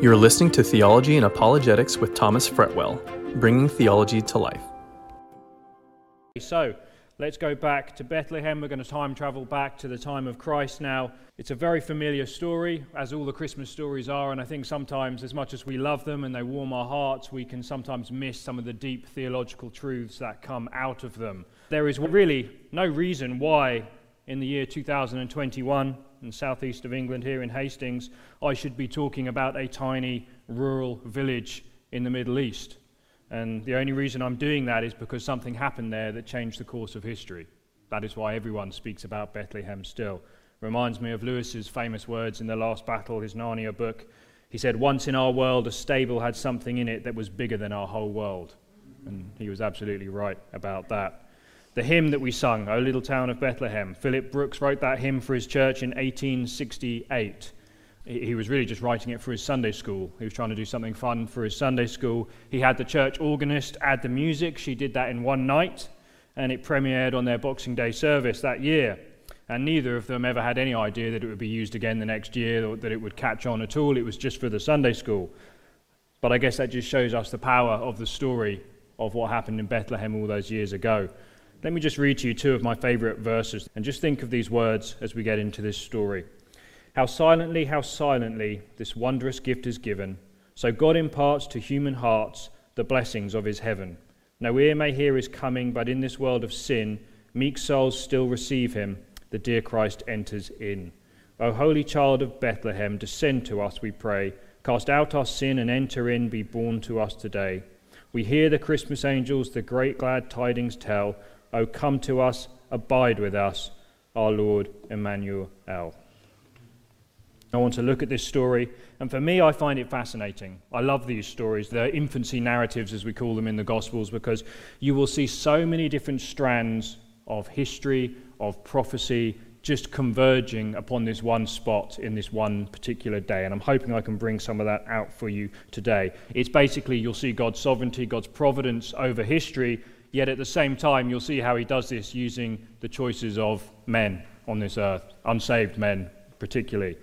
You're listening to Theology and Apologetics with Thomas Fretwell, bringing theology to life. So, let's go back to Bethlehem. We're going to time travel back to the time of Christ now. It's a very familiar story, as all the Christmas stories are, and I think sometimes, as much as we love them and they warm our hearts, we can sometimes miss some of the deep theological truths that come out of them. There is really no reason why, in the year 2021, in southeast of England, here in Hastings, I should be talking about a tiny rural village in the Middle East. And the only reason I'm doing that is because something happened there that changed the course of history. That is why everyone speaks about Bethlehem still. Reminds me of Lewis's famous words in The Last Battle, his Narnia book. He said, Once in our world, a stable had something in it that was bigger than our whole world. And he was absolutely right about that. The hymn that we sung, O Little Town of Bethlehem, Philip Brooks wrote that hymn for his church in 1868. He was really just writing it for his Sunday school. He was trying to do something fun for his Sunday school. He had the church organist add the music. She did that in one night, and it premiered on their Boxing Day service that year. And neither of them ever had any idea that it would be used again the next year or that it would catch on at all. It was just for the Sunday school. But I guess that just shows us the power of the story of what happened in Bethlehem all those years ago. Let me just read to you two of my favorite verses and just think of these words as we get into this story. How silently, how silently this wondrous gift is given. So God imparts to human hearts the blessings of his heaven. No ear may hear his coming, but in this world of sin, meek souls still receive him. The dear Christ enters in. O holy child of Bethlehem, descend to us, we pray. Cast out our sin and enter in, be born to us today. We hear the Christmas angels the great glad tidings tell. O come to us, abide with us, our Lord Emmanuel. I want to look at this story, and for me, I find it fascinating. I love these stories, the infancy narratives, as we call them in the Gospels, because you will see so many different strands of history, of prophecy, just converging upon this one spot in this one particular day. And I'm hoping I can bring some of that out for you today. It's basically you'll see God's sovereignty, God's providence over history, Yet at the same time, you'll see how he does this using the choices of men on this earth, unsaved men particularly.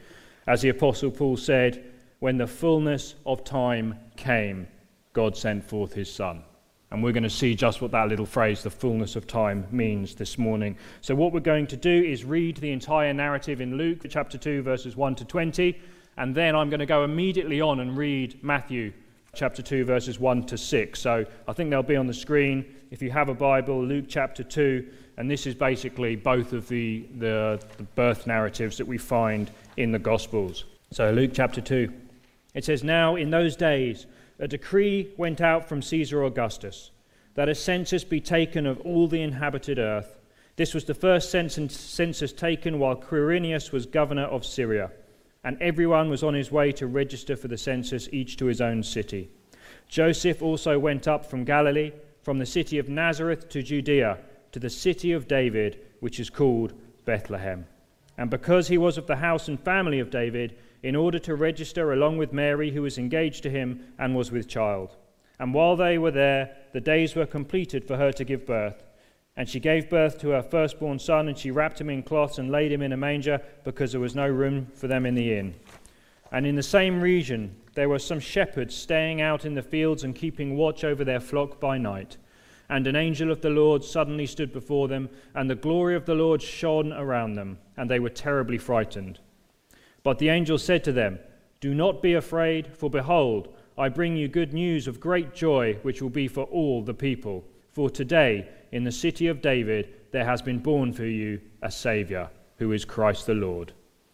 As the Apostle Paul said, when the fullness of time came, God sent forth his Son. And we're going to see just what that little phrase, the fullness of time, means this morning. So, what we're going to do is read the entire narrative in Luke chapter 2, verses 1 to 20. And then I'm going to go immediately on and read Matthew chapter 2, verses 1 to 6. So, I think they'll be on the screen if you have a Bible, Luke chapter 2, and this is basically both of the, the, the birth narratives that we find in the Gospels. So, Luke chapter 2. It says, Now in those days a decree went out from Caesar Augustus that a census be taken of all the inhabited earth. This was the first census taken while Quirinius was governor of Syria, and everyone was on his way to register for the census, each to his own city. Joseph also went up from Galilee from the city of Nazareth to Judea, to the city of David, which is called Bethlehem. And because he was of the house and family of David, in order to register along with Mary, who was engaged to him and was with child. And while they were there, the days were completed for her to give birth. And she gave birth to her firstborn son, and she wrapped him in cloths and laid him in a manger, because there was no room for them in the inn. And in the same region, there were some shepherds staying out in the fields and keeping watch over their flock by night. And an angel of the Lord suddenly stood before them, and the glory of the Lord shone around them, and they were terribly frightened. But the angel said to them, Do not be afraid, for behold, I bring you good news of great joy, which will be for all the people. For today, in the city of David, there has been born for you a Saviour, who is Christ the Lord.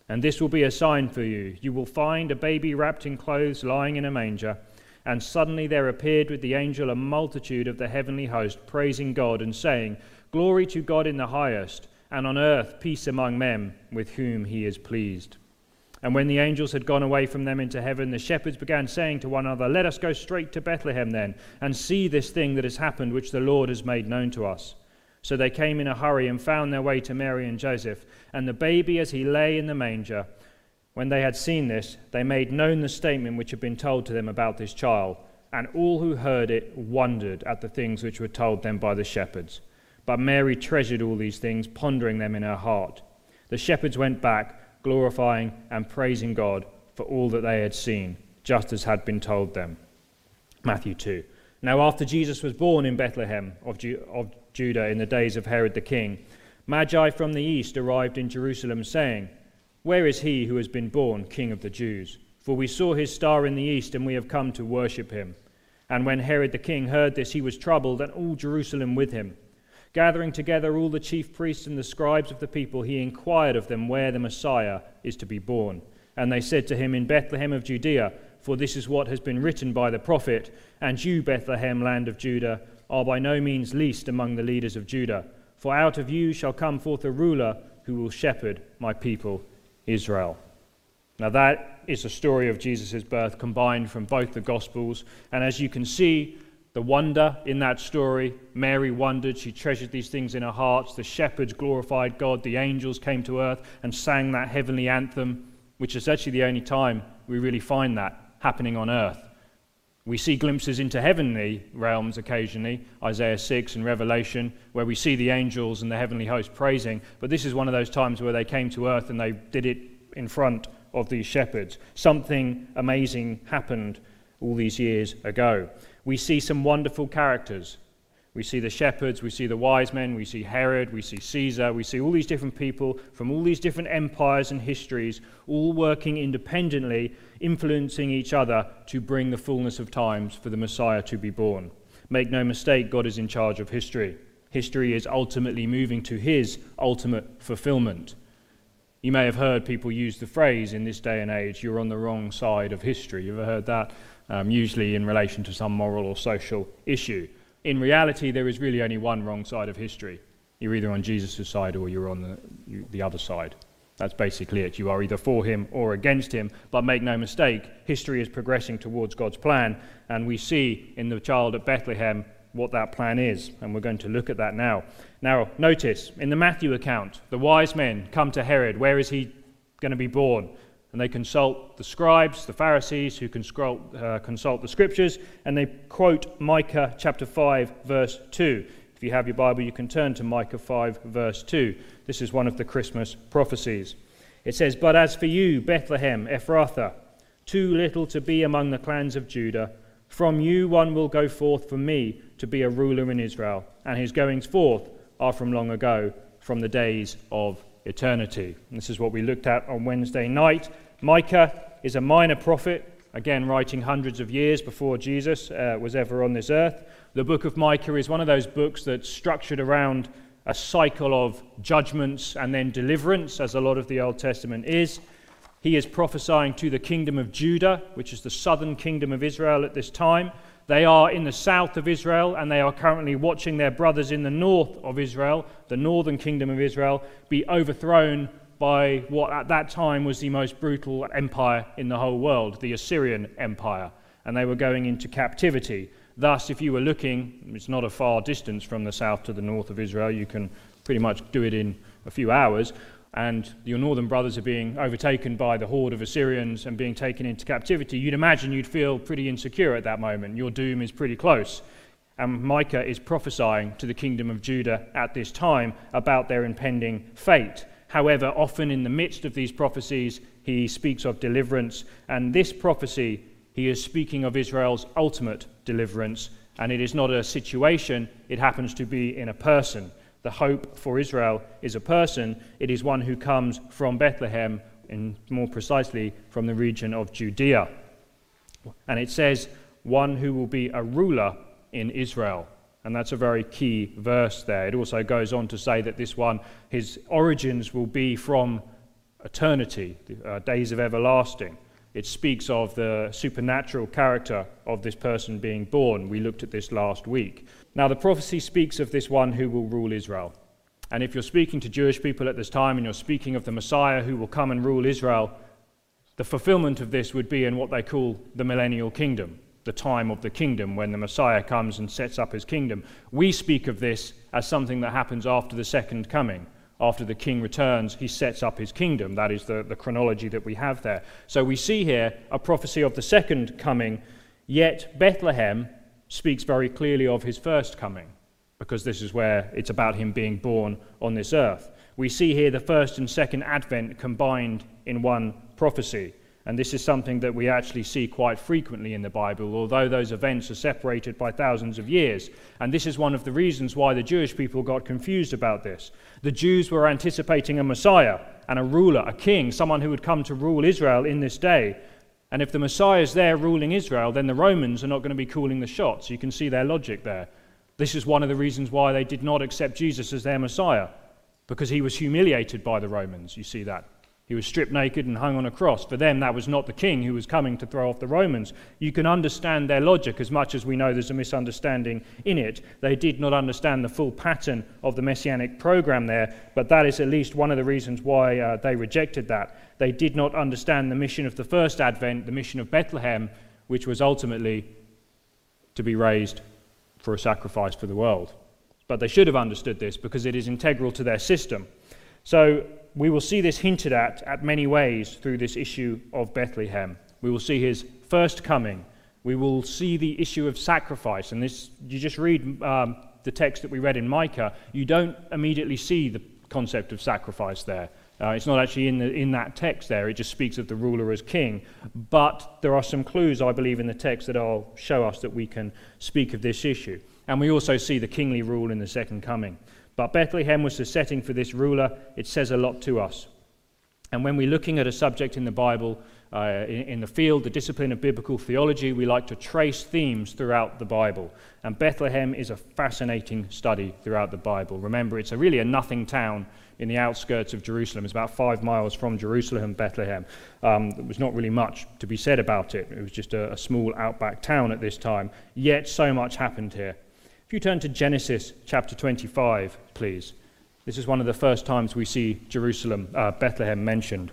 And this will be a sign for you. You will find a baby wrapped in clothes lying in a manger. And suddenly there appeared with the angel a multitude of the heavenly host, praising God and saying, Glory to God in the highest, and on earth peace among men with whom he is pleased. And when the angels had gone away from them into heaven, the shepherds began saying to one another, Let us go straight to Bethlehem then, and see this thing that has happened, which the Lord has made known to us. So they came in a hurry and found their way to Mary and Joseph, and the baby as he lay in the manger. When they had seen this, they made known the statement which had been told to them about this child, and all who heard it wondered at the things which were told them by the shepherds. But Mary treasured all these things, pondering them in her heart. The shepherds went back, glorifying and praising God for all that they had seen, just as had been told them. Matthew 2. Now, after Jesus was born in Bethlehem of, Ju- of Judah in the days of Herod the king, Magi from the east arrived in Jerusalem, saying, Where is he who has been born King of the Jews? For we saw his star in the east, and we have come to worship him. And when Herod the king heard this, he was troubled, and all Jerusalem with him. Gathering together all the chief priests and the scribes of the people, he inquired of them where the Messiah is to be born. And they said to him, In Bethlehem of Judea, for this is what has been written by the prophet, And you, Bethlehem, land of Judah, are by no means least among the leaders of Judah. For out of you shall come forth a ruler who will shepherd my people, Israel. Now, that is the story of Jesus' birth combined from both the Gospels. And as you can see, the wonder in that story, Mary wondered, she treasured these things in her heart. The shepherds glorified God, the angels came to earth and sang that heavenly anthem, which is actually the only time we really find that happening on earth. We see glimpses into heavenly realms occasionally, Isaiah 6 and Revelation, where we see the angels and the heavenly host praising, but this is one of those times where they came to earth and they did it in front of these shepherds. Something amazing happened all these years ago. We see some wonderful characters we see the shepherds, we see the wise men, we see Herod, we see Caesar, we see all these different people from all these different empires and histories, all working independently, influencing each other to bring the fullness of times for the Messiah to be born. Make no mistake, God is in charge of history. History is ultimately moving to his ultimate fulfillment. You may have heard people use the phrase in this day and age, you're on the wrong side of history. You ever heard that? Um, usually in relation to some moral or social issue in reality, there is really only one wrong side of history. You're either on Jesus' side or you're on the, you, the other side. That's basically it. You are either for him or against him. But make no mistake, history is progressing towards God's plan. And we see in the child at Bethlehem what that plan is. And we're going to look at that now. Now, notice in the Matthew account, the wise men come to Herod. Where is he going to be born? And they consult the scribes, the Pharisees, who consult, uh, consult the scriptures, and they quote Micah chapter 5, verse 2. If you have your Bible, you can turn to Micah 5, verse 2. This is one of the Christmas prophecies. It says, But as for you, Bethlehem, Ephrathah, too little to be among the clans of Judah, from you one will go forth for me to be a ruler in Israel, and his goings forth are from long ago, from the days of eternity. And this is what we looked at on Wednesday night. Micah is a minor prophet, again, writing hundreds of years before Jesus uh, was ever on this earth. The book of Micah is one of those books that's structured around a cycle of judgments and then deliverance, as a lot of the Old Testament is. He is prophesying to the kingdom of Judah, which is the southern kingdom of Israel at this time. They are in the south of Israel, and they are currently watching their brothers in the north of Israel, the northern kingdom of Israel, be overthrown by what at that time was the most brutal empire in the whole world, the Assyrian Empire. And they were going into captivity. Thus, if you were looking, it's not a far distance from the south to the north of Israel, you can pretty much do it in a few hours and your northern brothers are being overtaken by the horde of Assyrians and being taken into captivity, you'd imagine you'd feel pretty insecure at that moment. Your doom is pretty close. And Micah is prophesying to the kingdom of Judah at this time about their impending fate. However, often in the midst of these prophecies, he speaks of deliverance. And this prophecy, he is speaking of Israel's ultimate deliverance. And it is not a situation, it happens to be in a person. The hope for Israel is a person, it is one who comes from Bethlehem, and more precisely from the region of Judea. And it says, one who will be a ruler in Israel. And that's a very key verse there. It also goes on to say that this one, his origins will be from eternity, uh, days of everlasting. It speaks of the supernatural character of this person being born. We looked at this last week. Now, the prophecy speaks of this one who will rule Israel. And if you're speaking to Jewish people at this time and you're speaking of the Messiah who will come and rule Israel, the fulfillment of this would be in what they call the millennial kingdom, the time of the kingdom when the Messiah comes and sets up his kingdom. We speak of this as something that happens after the second coming. After the king returns, he sets up his kingdom. That is the, the chronology that we have there. So we see here a prophecy of the second coming, yet Bethlehem speaks very clearly of his first coming, because this is where it's about him being born on this earth. We see here the first and second advent combined in one prophecy. And this is something that we actually see quite frequently in the Bible, although those events are separated by thousands of years. And this is one of the reasons why the Jewish people got confused about this. The Jews were anticipating a Messiah and a ruler, a king, someone who would come to rule Israel in this day. And if the Messiah is there ruling Israel, then the Romans are not going to be calling the shots. You can see their logic there. This is one of the reasons why they did not accept Jesus as their Messiah, because he was humiliated by the Romans. You see that. He was stripped naked and hung on a cross. For them, that was not the king who was coming to throw off the Romans. You can understand their logic as much as we know there's a misunderstanding in it. They did not understand the full pattern of the messianic program there, but that is at least one of the reasons why uh, they rejected that. They did not understand the mission of the first advent, the mission of Bethlehem, which was ultimately to be raised for a sacrifice for the world. But they should have understood this because it is integral to their system. So we will see this hinted at at many ways through this issue of Bethlehem. We will see his first coming. We will see the issue of sacrifice. And this, you just read um, the text that we read in Micah, you don't immediately see the concept of sacrifice there. Uh, it's not actually in, the, in that text there, it just speaks of the ruler as king. But there are some clues, I believe, in the text that will show us that we can speak of this issue. And we also see the kingly rule in the second coming. But Bethlehem was the setting for this ruler. It says a lot to us. And when we're looking at a subject in the Bible, uh, in, in, the field, the discipline of biblical theology, we like to trace themes throughout the Bible. And Bethlehem is a fascinating study throughout the Bible. Remember, it's a really a nothing town in the outskirts of Jerusalem. It's about five miles from Jerusalem, Bethlehem. Um, there was not really much to be said about it. It was just a, a small outback town at this time. Yet, so much happened here. If you turn to Genesis chapter 25, please. This is one of the first times we see Jerusalem, uh, Bethlehem mentioned.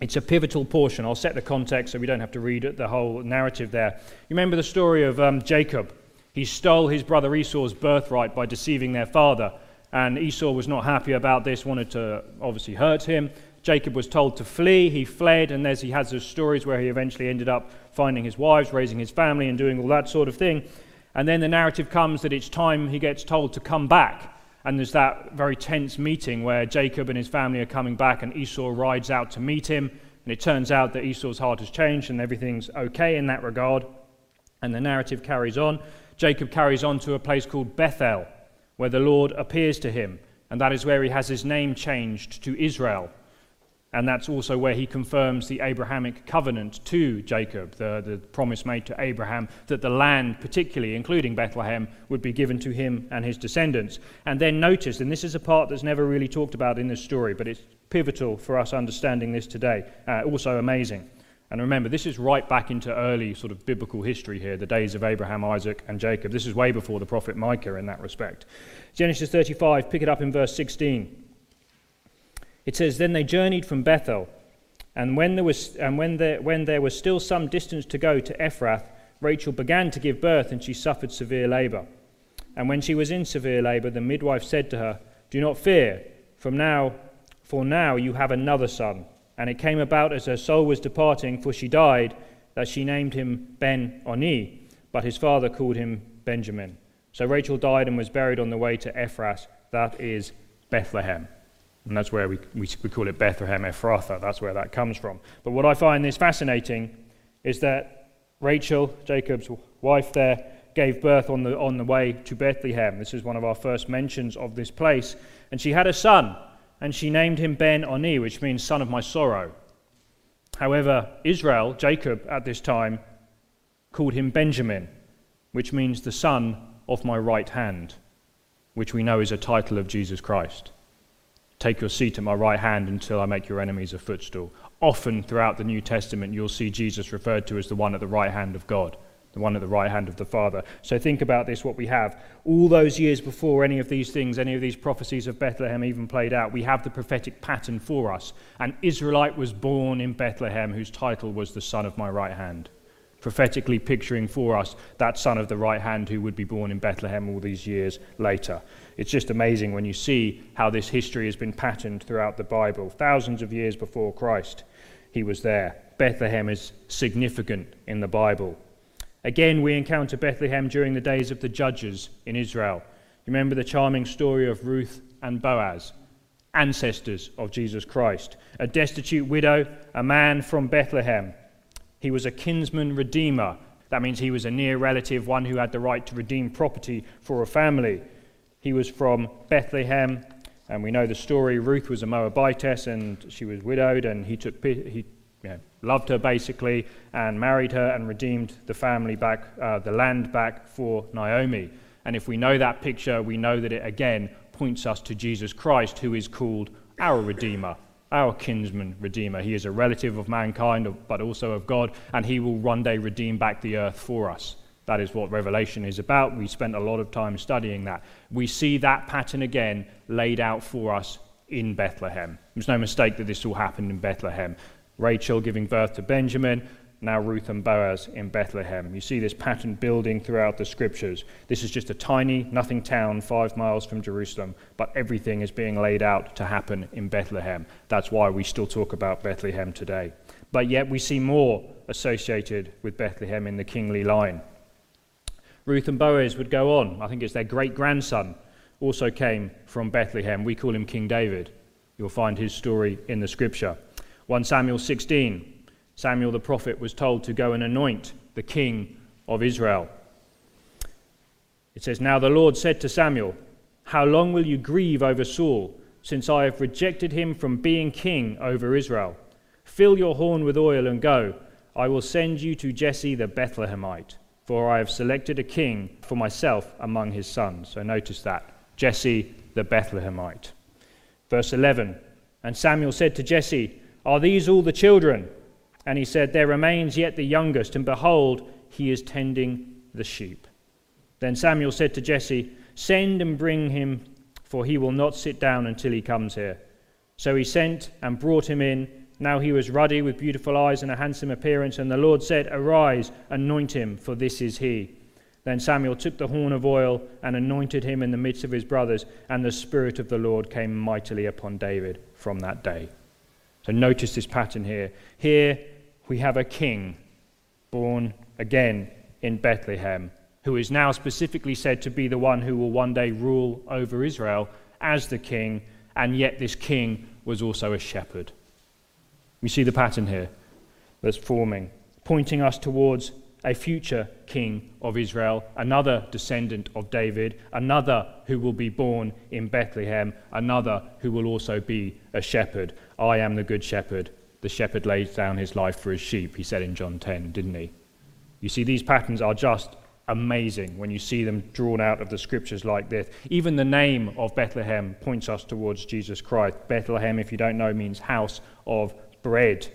It's a pivotal portion. I'll set the context so we don't have to read the whole narrative there. You remember the story of um, Jacob? He stole his brother Esau's birthright by deceiving their father. And Esau was not happy about this, wanted to obviously hurt him. Jacob was told to flee. He fled, and there's, he has those stories where he eventually ended up finding his wives, raising his family, and doing all that sort of thing. And then the narrative comes that it's time he gets told to come back. And there's that very tense meeting where Jacob and his family are coming back, and Esau rides out to meet him. And it turns out that Esau's heart has changed and everything's okay in that regard. And the narrative carries on. Jacob carries on to a place called Bethel, where the Lord appears to him. And that is where he has his name changed to Israel. And that's also where he confirms the Abrahamic covenant to Jacob, the, the promise made to Abraham that the land, particularly including Bethlehem, would be given to him and his descendants. And then notice, and this is a part that's never really talked about in this story, but it's pivotal for us understanding this today. Uh, also amazing. And remember, this is right back into early sort of biblical history here, the days of Abraham, Isaac, and Jacob. This is way before the prophet Micah in that respect. Genesis 35, pick it up in verse 16. It says, Then they journeyed from Bethel, and when there was, and when there, when there was still some distance to go to Ephrath, Rachel began to give birth, and she suffered severe labor. And when she was in severe labor, the midwife said to her, Do not fear, from now, for now you have another son. And it came about as her soul was departing, for she died, that she named him Ben Oni, but his father called him Benjamin. So Rachel died and was buried on the way to Ephrath, that is Bethlehem. And that's where we, we, we call it Bethlehem Ephrathah. That's where that comes from. But what I find this fascinating is that Rachel, Jacob's wife there, gave birth on the, on the way to Bethlehem. This is one of our first mentions of this place. And she had a son, and she named him Ben Oni, which means son of my sorrow. However, Israel, Jacob at this time, called him Benjamin, which means the son of my right hand, which we know is a title of Jesus Christ. Take your seat at my right hand until I make your enemies a footstool. Often throughout the New Testament, you'll see Jesus referred to as the one at the right hand of God, the one at the right hand of the Father. So think about this what we have. All those years before any of these things, any of these prophecies of Bethlehem even played out, we have the prophetic pattern for us. An Israelite was born in Bethlehem whose title was the Son of my right hand prophetically picturing for us that son of the right hand who would be born in Bethlehem all these years later. It's just amazing when you see how this history has been patterned throughout the Bible. Thousands of years before Christ, he was there. Bethlehem is significant in the Bible. Again, we encounter Bethlehem during the days of the judges in Israel. You remember the charming story of Ruth and Boaz? ancestors of Jesus Christ. A destitute widow, a man from Bethlehem. He was a kinsman redeemer. That means he was a near relative, one who had the right to redeem property for a family. He was from Bethlehem, and we know the story. Ruth was a Moabitess, and she was widowed, and he took he you know, loved her basically, and married her and redeemed the family back, uh, the land back for Naomi. And if we know that picture, we know that it again points us to Jesus Christ, who is called our Redeemer, our kinsman Redeemer. He is a relative of mankind, but also of God, and he will one day redeem back the earth for us. That is what Revelation is about. We spent a lot of time studying that. We see that pattern again laid out for us in Bethlehem. There's no mistake that this all happened in Bethlehem. Rachel giving birth to Benjamin, now Ruth and Boaz in Bethlehem. You see this pattern building throughout the scriptures. This is just a tiny, nothing town five miles from Jerusalem, but everything is being laid out to happen in Bethlehem. That's why we still talk about Bethlehem today. But yet we see more associated with Bethlehem in the kingly line. Ruth and Boaz would go on. I think it's their great grandson also came from Bethlehem. We call him King David. You'll find his story in the scripture. 1 Samuel 16 Samuel the prophet was told to go and anoint the king of Israel. It says, Now the Lord said to Samuel, How long will you grieve over Saul, since I have rejected him from being king over Israel? Fill your horn with oil and go. I will send you to Jesse the Bethlehemite, for I have selected a king for myself among his sons. So notice that. Jesse the Bethlehemite. Verse 11 And Samuel said to Jesse, Are these all the children? And he said, There remains yet the youngest, and behold, he is tending the sheep. Then Samuel said to Jesse, Send and bring him, for he will not sit down until he comes here. So he sent and brought him in. Now he was ruddy with beautiful eyes and a handsome appearance, and the Lord said, Arise, anoint him, for this is he. Then Samuel took the horn of oil and anointed him in the midst of his brothers, and the Spirit of the Lord came mightily upon David from that day. So notice this pattern here. Here we have a king born again in Bethlehem, who is now specifically said to be the one who will one day rule over Israel as the king, and yet this king was also a shepherd. We see the pattern here that's forming, pointing us towards a future king of Israel, another descendant of David, another who will be born in Bethlehem, another who will also be a shepherd. I am the good shepherd the shepherd lays down his life for his sheep, he said in John 10, didn't he? You see, these patterns are just amazing when you see them drawn out of the scriptures like this. Even the name of Bethlehem points us towards Jesus Christ. Bethlehem, if you don't know, means house of bread.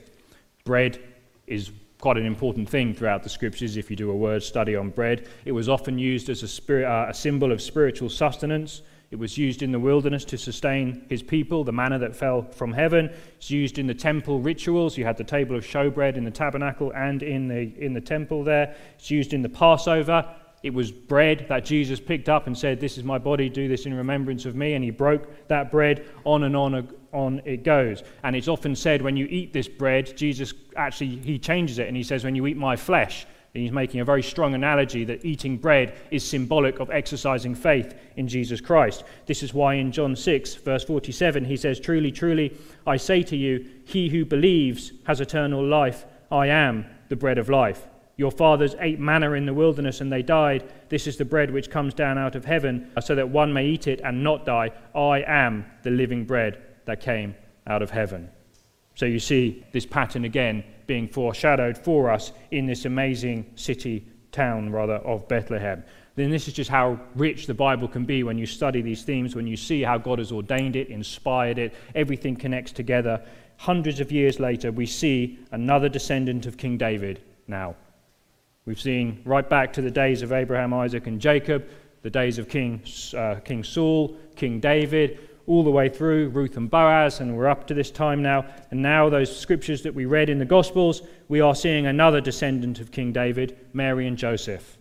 Bread is quite an important thing throughout the scriptures if you do a word study on bread. It was often used as a, spirit, uh, a symbol of spiritual sustenance. It was used in the wilderness to sustain his people, the manna that fell from heaven. It's used in the temple rituals. You had the table of showbread in the tabernacle and in the, in the temple there. It's used in the Passover. It was bread that Jesus picked up and said, This is my body, do this in remembrance of me. And he broke that bread. On and on, on it goes. And it's often said, when you eat this bread, Jesus actually, he changes it and he says, When you eat my flesh, he's making a very strong analogy that eating bread is symbolic of exercising faith in Jesus Christ. This is why in John 6, verse 47, he says, Truly, truly, I say to you, he who believes has eternal life. I am the bread of life. Your fathers ate manna in the wilderness and they died. This is the bread which comes down out of heaven, so that one may eat it and not die. I am the living bread that came out of heaven. So you see this pattern again being foreshadowed for us in this amazing city, town rather, of Bethlehem. Then this is just how rich the Bible can be when you study these themes, when you see how God has ordained it, inspired it, everything connects together. Hundreds of years later, we see another descendant of King David now. We've seen right back to the days of Abraham, Isaac, and Jacob, the days of King, uh, King Saul, King David all the way through Ruth and Boaz, and we're up to this time now. And now, those scriptures that we read in the Gospels, we are seeing another descendant of King David, Mary and Joseph,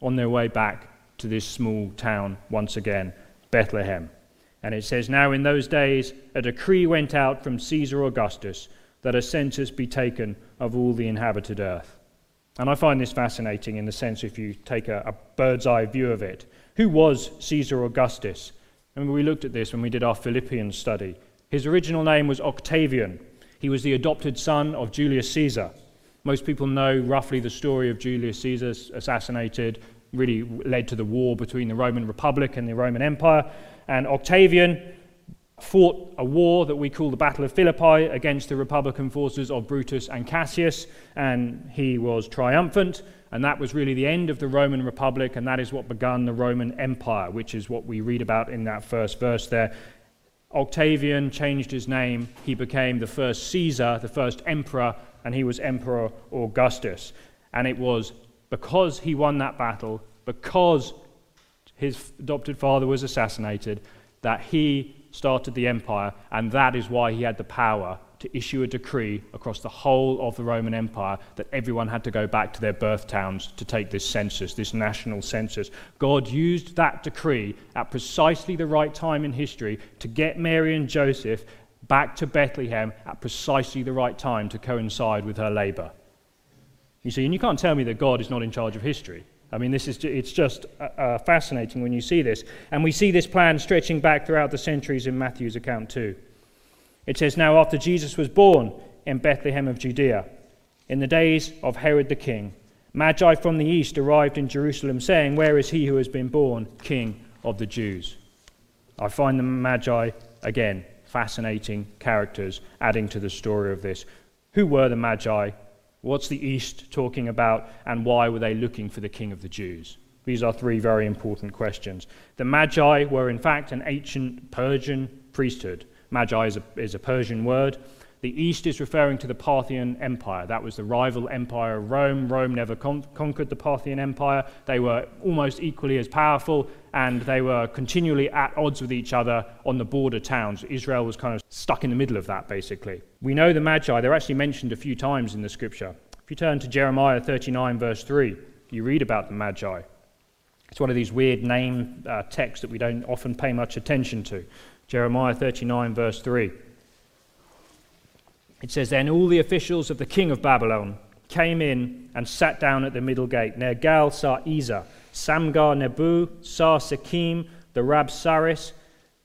on their way back to this small town once again, Bethlehem. And it says, Now in those days a decree went out from Caesar Augustus that a census be taken of all the inhabited earth. And I find this fascinating in the sense if you take a, a bird's eye view of it. Who was Caesar Augustus? Remember, we looked at this when we did our Philippians study. His original name was Octavian. He was the adopted son of Julius Caesar. Most people know roughly the story of Julius Caesar assassinated, really led to the war between the Roman Republic and the Roman Empire. And Octavian fought a war that we call the Battle of Philippi against the Republican forces of Brutus and Cassius, and he was triumphant. And that was really the end of the Roman Republic, and that is what began the Roman Empire, which is what we read about in that first verse there. Octavian changed his name. He became the first Caesar, the first emperor and he was Emperor Augustus. And it was because he won that battle, because his adopted father was assassinated, that he started the empire, and that is why he had the power to issue a decree across the whole of the Roman Empire that everyone had to go back to their birth towns to take this census, this national census. God used that decree at precisely the right time in history to get Mary and Joseph back to Bethlehem at precisely the right time to coincide with her labor. You see, and you can't tell me that God is not in charge of history. I mean, this is, it's just uh, uh, fascinating when you see this. And we see this plan stretching back throughout the centuries in Matthew's account too. It says, Now after Jesus was born in Bethlehem of Judea, in the days of Herod the king, Magi from the east arrived in Jerusalem, saying, Where is he who has been born king of the Jews? I find the Magi again fascinating characters adding to the story of this. Who were the Magi? What's the East talking about? And why were they looking for the King of the Jews? These are three very important questions. The Magi were, in fact, an ancient Persian priesthood. Magi is a, is a Persian word. The East is referring to the Parthian Empire. That was the rival empire of Rome. Rome never con- conquered the Parthian Empire. They were almost equally as powerful, and they were continually at odds with each other on the border towns. Israel was kind of stuck in the middle of that, basically. We know the Magi, they're actually mentioned a few times in the scripture. If you turn to Jeremiah 39, verse 3, you read about the Magi. It's one of these weird name uh, texts that we don't often pay much attention to. Jeremiah 39, verse 3. It says, Then all the officials of the king of Babylon came in and sat down at the middle gate, Nergal Sarezer, Samgar Nebu, Sar Sekim, the Rabsaris,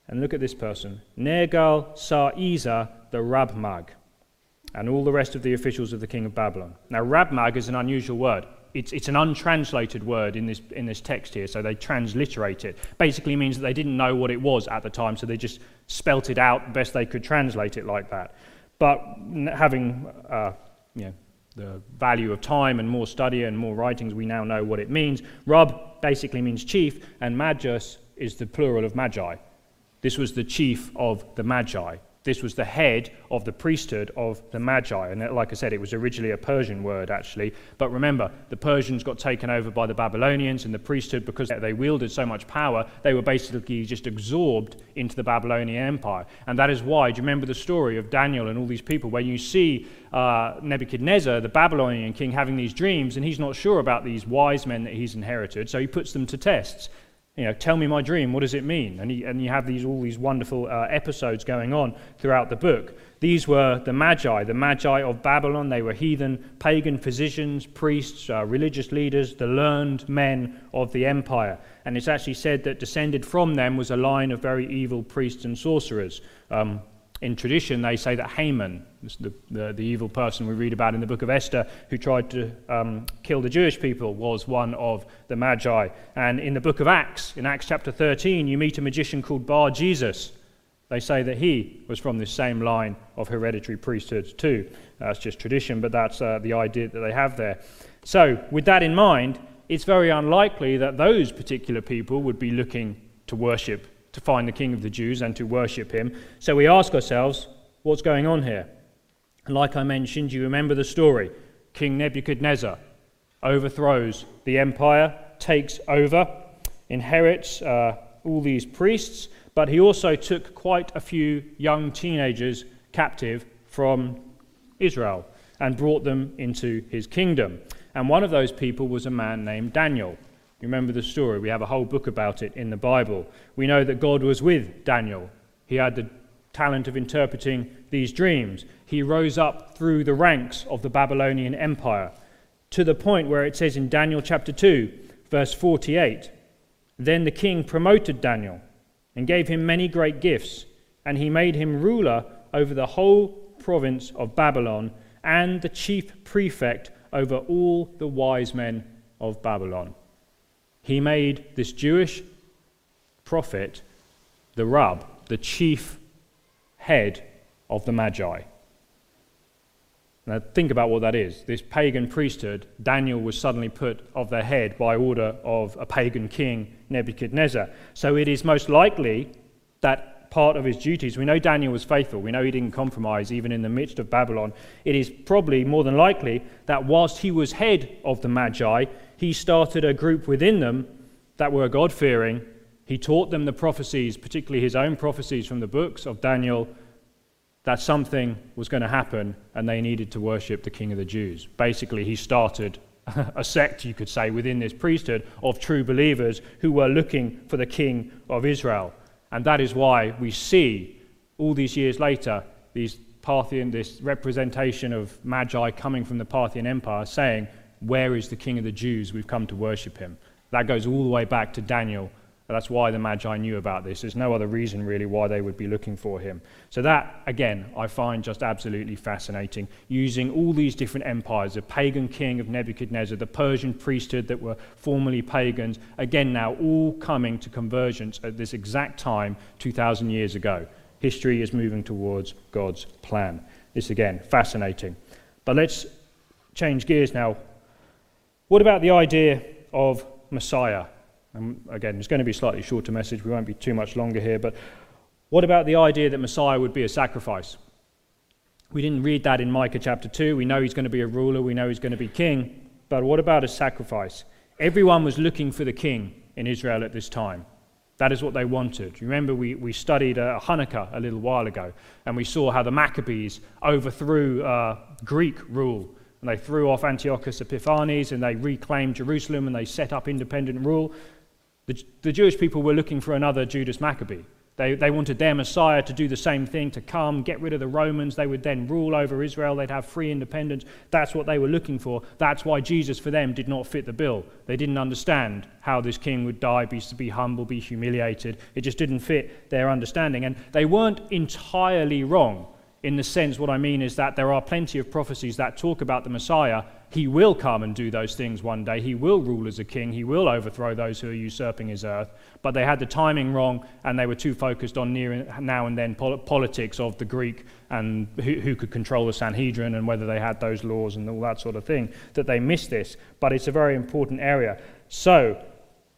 and look at this person, Nergal Sarezer, the Rabmag, and all the rest of the officials of the king of Babylon. Now, Rabmag is an unusual word. It's, it's an untranslated word in this, in this text here, so they transliterate it. Basically means that they didn't know what it was at the time, so they just spelt it out best they could translate it like that. But having uh, you know, the value of time and more study and more writings, we now know what it means. Rab basically means chief, and Magus is the plural of magi. This was the chief of the magi. This was the head of the priesthood of the Magi. And like I said, it was originally a Persian word, actually. But remember, the Persians got taken over by the Babylonians, and the priesthood, because they wielded so much power, they were basically just absorbed into the Babylonian Empire. And that is why, do you remember the story of Daniel and all these people, where you see uh, Nebuchadnezzar, the Babylonian king, having these dreams, and he's not sure about these wise men that he's inherited, so he puts them to tests you know, tell me my dream, what does it mean? And, he, and you have these, all these wonderful uh, episodes going on throughout the book. These were the Magi, the Magi of Babylon. They were heathen, pagan physicians, priests, uh, religious leaders, the learned men of the empire. And it's actually said that descended from them was a line of very evil priests and sorcerers. Um, in tradition, they say that Haman, the, the, the, evil person we read about in the book of Esther, who tried to um, kill the Jewish people, was one of the Magi. And in the book of Acts, in Acts chapter 13, you meet a magician called Bar Jesus. They say that he was from this same line of hereditary priesthood, too. That's just tradition, but that's uh, the idea that they have there. So, with that in mind, it's very unlikely that those particular people would be looking to worship to find the King of the Jews and to worship him. So we ask ourselves, what's going on here? And like I mentioned, you remember the story. King Nebuchadnezzar overthrows the empire, takes over, inherits uh, all these priests, but he also took quite a few young teenagers captive from Israel and brought them into his kingdom. And one of those people was a man named Daniel. You remember the story. We have a whole book about it in the Bible. We know that God was with Daniel. He had the talent of interpreting these dreams. He rose up through the ranks of the Babylonian Empire to the point where it says in Daniel chapter 2, verse 48 Then the king promoted Daniel and gave him many great gifts. and he made him ruler over the whole province of Babylon and the chief prefect over all the wise men of Babylon. He made this Jewish prophet the Rab, the chief head of the Magi. Now, think about what that is. This pagan priesthood, Daniel was suddenly put of their head by order of a pagan king, Nebuchadnezzar. So it is most likely that part of his duties, we know Daniel was faithful, we know he didn't compromise even in the midst of Babylon. It is probably more than likely that whilst he was head of the Magi, he started a group within them that were God fearing. He taught them the prophecies, particularly his own prophecies from the books of Daniel that something was going to happen and they needed to worship the King of the Jews. Basically, he started a sect, you could say, within this priesthood of true believers who were looking for the King of Israel. And that is why we see all these years later these Parthian, this representation of Magi coming from the Parthian Empire saying, Where is the King of the Jews? We've come to worship him. That goes all the way back to Daniel that's why the Magi knew about this. There's no other reason, really, why they would be looking for him. So, that, again, I find just absolutely fascinating. Using all these different empires the pagan king of Nebuchadnezzar, the Persian priesthood that were formerly pagans, again, now all coming to convergence at this exact time 2,000 years ago. History is moving towards God's plan. This, again, fascinating. But let's change gears now. What about the idea of Messiah? And again, it's going to be a slightly shorter message. We won't be too much longer here. But what about the idea that Messiah would be a sacrifice? We didn't read that in Micah chapter 2. We know he's going to be a ruler, we know he's going to be king. But what about a sacrifice? Everyone was looking for the king in Israel at this time. That is what they wanted. You remember we, we studied uh, Hanukkah a little while ago, and we saw how the Maccabees overthrew uh, Greek rule. And they threw off Antiochus Epiphanes, and they reclaimed Jerusalem, and they set up independent rule. The, the Jewish people were looking for another Judas Maccabee. They, they wanted their Messiah to do the same thing, to come, get rid of the Romans. They would then rule over Israel. They'd have free independence. That's what they were looking for. That's why Jesus, for them, did not fit the bill. They didn't understand how this king would die, be, be humble, be humiliated. It just didn't fit their understanding. And they weren't entirely wrong in the sense, what I mean is that there are plenty of prophecies that talk about the Messiah he will come and do those things one day. He will rule as a king. He will overthrow those who are usurping his earth. But they had the timing wrong and they were too focused on near, now and then politics of the Greek and who, who could control the Sanhedrin and whether they had those laws and all that sort of thing that they missed this. But it's a very important area. So,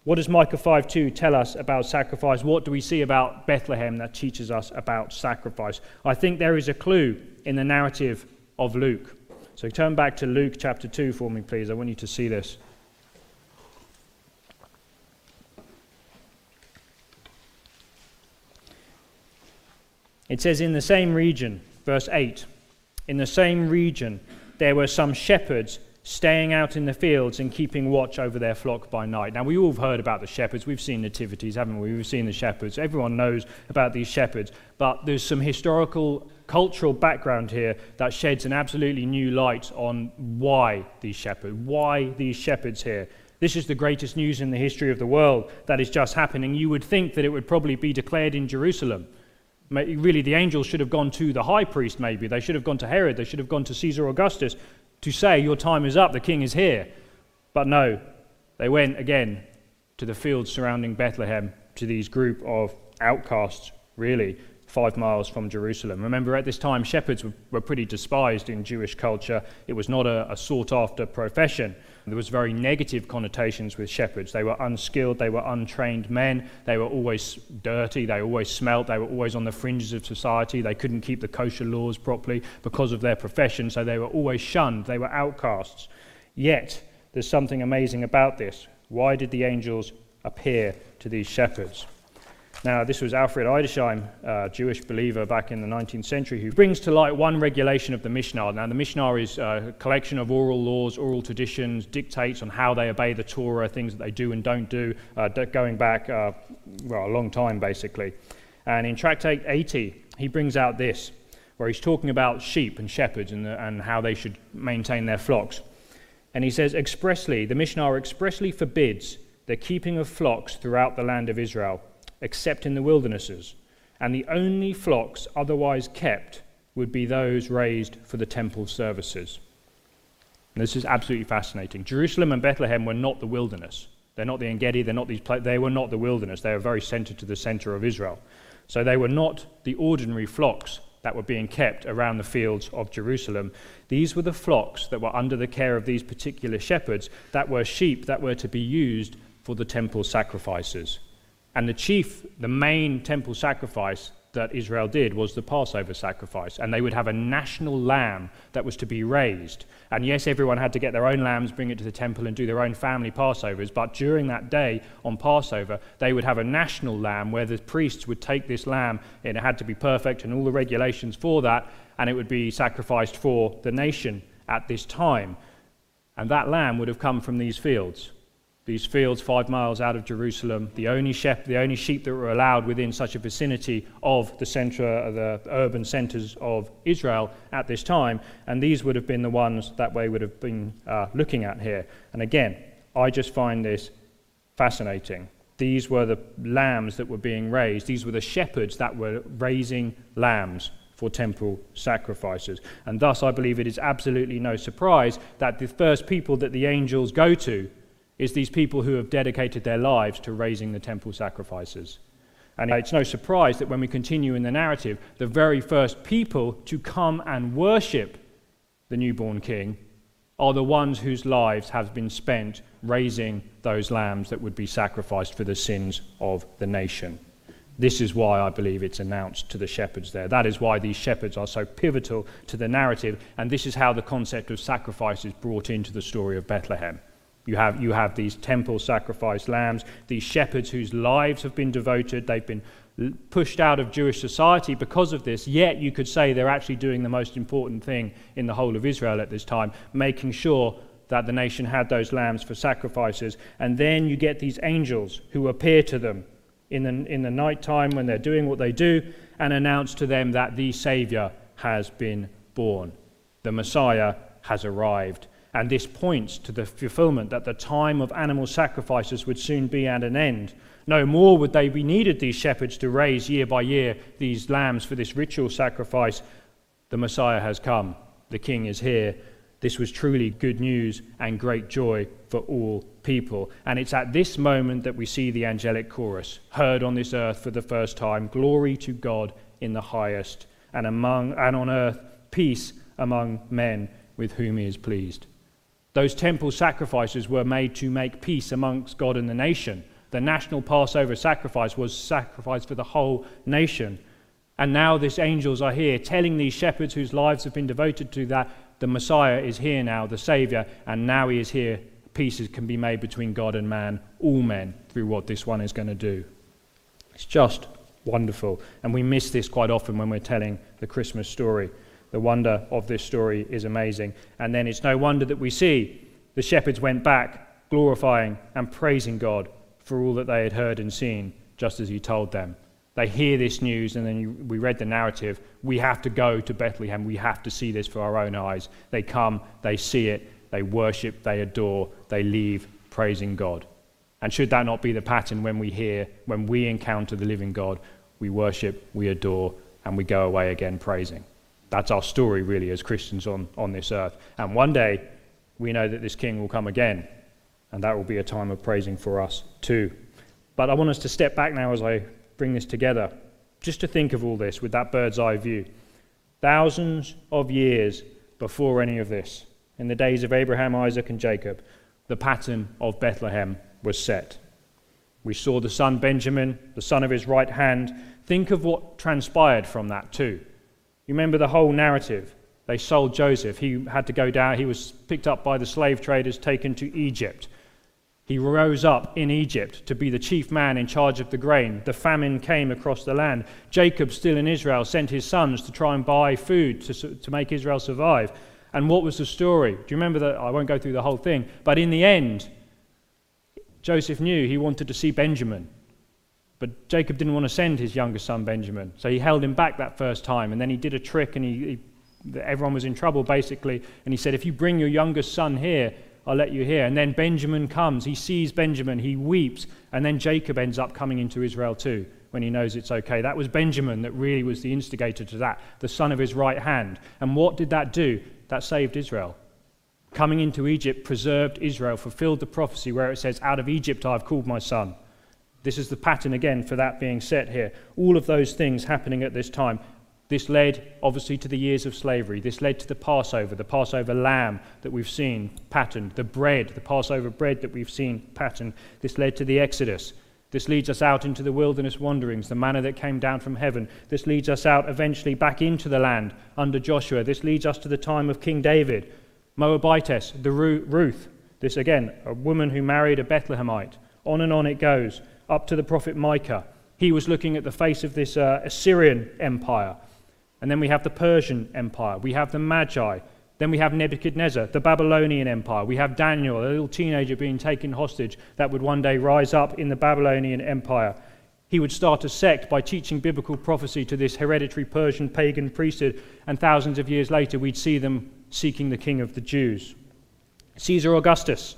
what does Micah 5:2 tell us about sacrifice? What do we see about Bethlehem that teaches us about sacrifice? I think there is a clue in the narrative of Luke. So turn back to Luke chapter 2 for me, please. I want you to see this. It says, In the same region, verse 8, in the same region, there were some shepherds staying out in the fields and keeping watch over their flock by night. Now, we all have heard about the shepherds. We've seen nativities, haven't we? We've seen the shepherds. Everyone knows about these shepherds. But there's some historical cultural background here that sheds an absolutely new light on why these shepherds, why these shepherds here. This is the greatest news in the history of the world that is just happening. You would think that it would probably be declared in Jerusalem. Really, the angels should have gone to the high priest, maybe. They should have gone to Herod. They should have gone to Caesar Augustus to say, Your time is up, the king is here. But no, they went again to the fields surrounding Bethlehem, to these group of outcasts, really, five miles from Jerusalem. Remember, at this time, shepherds were, were pretty despised in Jewish culture. It was not a, a sought after profession. There was very negative connotations with shepherds. They were unskilled, they were untrained men, they were always dirty, they always smelt, they were always on the fringes of society, they couldn't keep the kosher laws properly because of their profession, so they were always shunned, they were outcasts. Yet, there's something amazing about this. Why did the angels appear to these shepherds? Now, this was Alfred Edersheim, a Jewish believer back in the 19th century, who brings to light one regulation of the Mishnah. Now, the Mishnah is a collection of oral laws, oral traditions, dictates on how they obey the Torah, things that they do and don't do, uh, going back, uh, well, a long time, basically. And in Tractate 80, he brings out this, where he's talking about sheep and shepherds and, the, and how they should maintain their flocks. And he says expressly, the Mishnah expressly forbids the keeping of flocks throughout the land of Israel except in the wildernesses, and the only flocks otherwise kept would be those raised for the temple services. And this is absolutely fascinating. Jerusalem and Bethlehem were not the wilderness. They're not the Engedi, they're not these pla- they were not the wilderness. They were very centered to the center of Israel. So they were not the ordinary flocks that were being kept around the fields of Jerusalem. These were the flocks that were under the care of these particular shepherds, that were sheep that were to be used for the temple sacrifices. And the chief, the main temple sacrifice that Israel did was the Passover sacrifice. And they would have a national lamb that was to be raised. And yes, everyone had to get their own lambs, bring it to the temple, and do their own family Passovers. But during that day on Passover, they would have a national lamb where the priests would take this lamb, and it had to be perfect and all the regulations for that, and it would be sacrificed for the nation at this time. And that lamb would have come from these fields these fields five miles out of Jerusalem, the only, sheep, the only sheep that were allowed within such a vicinity of the, center, the urban centers of Israel at this time. And these would have been the ones that we would have been uh, looking at here. And again, I just find this fascinating. These were the lambs that were being raised, these were the shepherds that were raising lambs for temple sacrifices. And thus, I believe it is absolutely no surprise that the first people that the angels go to is these people who have dedicated their lives to raising the temple sacrifices. And it's no surprise that when we continue in the narrative, the very first people to come and worship the newborn king are the ones whose lives have been spent raising those lambs that would be sacrificed for the sins of the nation. This is why I believe it's announced to the shepherds there. That is why these shepherds are so pivotal to the narrative, and this is how the concept of sacrifice is brought into the story of Bethlehem. You have, you have these temple sacrifice lambs, these shepherds whose lives have been devoted, they've been pushed out of Jewish society because of this, yet you could say they're actually doing the most important thing in the whole of Israel at this time, making sure that the nation had those lambs for sacrifices. And then you get these angels who appear to them in the, in the night time when they're doing what they do and announce to them that the Savior has been born. The Messiah has arrived. And this points to the fulfillment that the time of animal sacrifices would soon be at an end. No more would they be needed, these shepherds, to raise year by year these lambs for this ritual sacrifice. The Messiah has come, the King is here. This was truly good news and great joy for all people. And it's at this moment that we see the angelic chorus heard on this earth for the first time Glory to God in the highest, and, among, and on earth peace among men with whom he is pleased. Those temple sacrifices were made to make peace amongst God and the nation. The national Passover sacrifice was sacrificed for the whole nation. And now these angels are here telling these shepherds whose lives have been devoted to that the Messiah is here now, the Savior, and now he is here. Peace can be made between God and man, all men, through what this one is going to do. It's just wonderful. And we miss this quite often when we're telling the Christmas story. The wonder of this story is amazing. And then it's no wonder that we see the shepherds went back, glorifying and praising God for all that they had heard and seen, just as He told them. They hear this news, and then you, we read the narrative. We have to go to Bethlehem. We have to see this for our own eyes. They come, they see it, they worship, they adore, they leave praising God. And should that not be the pattern when we hear, when we encounter the living God, we worship, we adore, and we go away again praising? That's our story, really, as Christians on, on this earth. And one day, we know that this king will come again, and that will be a time of praising for us too. But I want us to step back now as I bring this together, just to think of all this with that bird's eye view. Thousands of years before any of this, in the days of Abraham, Isaac, and Jacob, the pattern of Bethlehem was set. We saw the son Benjamin, the son of his right hand. Think of what transpired from that, too. You remember the whole narrative. They sold Joseph. He had to go down. He was picked up by the slave traders, taken to Egypt. He rose up in Egypt to be the chief man in charge of the grain. The famine came across the land. Jacob, still in Israel, sent his sons to try and buy food to, to make Israel survive. And what was the story? Do you remember that? I won't go through the whole thing. But in the end, Joseph knew he wanted to see Benjamin. But Jacob didn't want to send his younger son Benjamin, so he held him back that first time. And then he did a trick, and he, he, everyone was in trouble basically. And he said, If you bring your youngest son here, I'll let you hear. And then Benjamin comes. He sees Benjamin. He weeps. And then Jacob ends up coming into Israel too when he knows it's okay. That was Benjamin that really was the instigator to that, the son of his right hand. And what did that do? That saved Israel. Coming into Egypt preserved Israel, fulfilled the prophecy where it says, Out of Egypt I have called my son. This is the pattern again for that being set here. All of those things happening at this time. This led, obviously, to the years of slavery. This led to the Passover, the Passover lamb that we've seen patterned, the bread, the Passover bread that we've seen patterned. This led to the Exodus. This leads us out into the wilderness wanderings, the manna that came down from heaven. This leads us out eventually back into the land under Joshua. This leads us to the time of King David, Moabitess, the Ruth. This again, a woman who married a Bethlehemite. On and on it goes, up to the prophet Micah. He was looking at the face of this uh, Assyrian empire and then we have the Persian Empire. We have the Magi. Then we have Nebuchadnezzar, the Babylonian Empire. We have Daniel, a little teenager being taken hostage that would one day rise up in the Babylonian Empire. He would start a sect by teaching biblical prophecy to this hereditary Persian pagan priesthood, and thousands of years later, we'd see them seeking the king of the Jews. Caesar Augustus.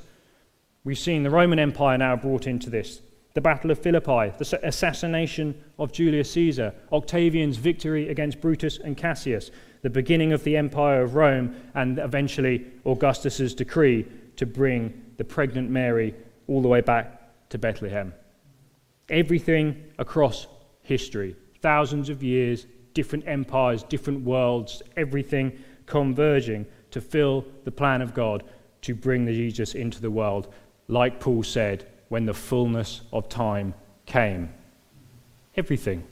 We've seen the Roman Empire now brought into this the Battle of Philippi, the assassination of Julius Caesar, Octavian's victory against Brutus and Cassius, the beginning of the Empire of Rome, and eventually Augustus's decree to bring the pregnant Mary all the way back to Bethlehem. Everything across history, thousands of years, different empires, different worlds, everything converging to fill the plan of God to bring the Jesus into the world. Like Paul said, when the fullness of time came. Everything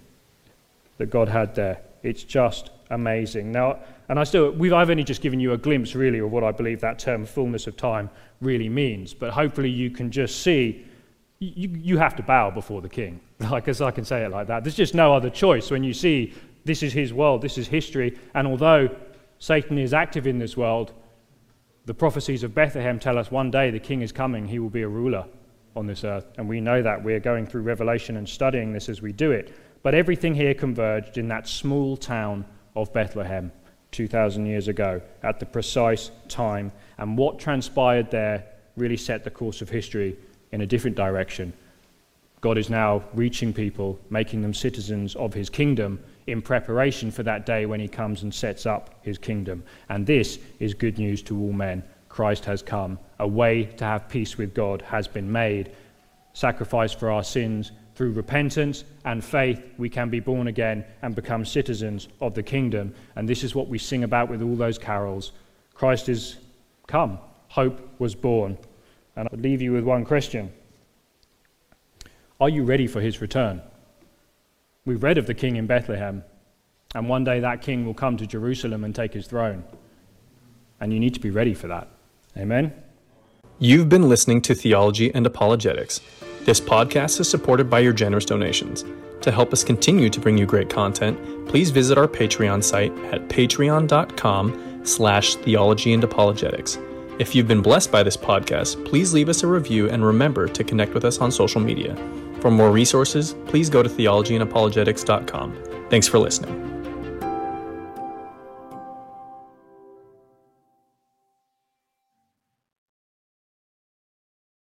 that God had there. It's just amazing. Now, and I still, we've, I've only just given you a glimpse, really, of what I believe that term fullness of time really means. But hopefully, you can just see you, you have to bow before the king. Like, as I can say it like that. There's just no other choice when you see this is his world, this is history. And although Satan is active in this world, the prophecies of Bethlehem tell us one day the king is coming, he will be a ruler on this earth. And we know that. We're going through Revelation and studying this as we do it. But everything here converged in that small town of Bethlehem 2,000 years ago at the precise time. And what transpired there really set the course of history in a different direction. God is now reaching people, making them citizens of his kingdom in preparation for that day when he comes and sets up his kingdom. And this is good news to all men. Christ has come. A way to have peace with God has been made. Sacrifice for our sins. Through repentance and faith, we can be born again and become citizens of the kingdom. And this is what we sing about with all those carols. Christ is come. Hope was born. And I'll leave you with one question Are you ready for his return? We've read of the king in Bethlehem, and one day that king will come to Jerusalem and take his throne. And you need to be ready for that. Amen. You've been listening to Theology and Apologetics. This podcast is supported by your generous donations. To help us continue to bring you great content, please visit our Patreon site at patreon.com slash theology and apologetics. If you've been blessed by this podcast, please leave us a review and remember to connect with us on social media. For more resources, please go to theologyandapologetics.com. Thanks for listening.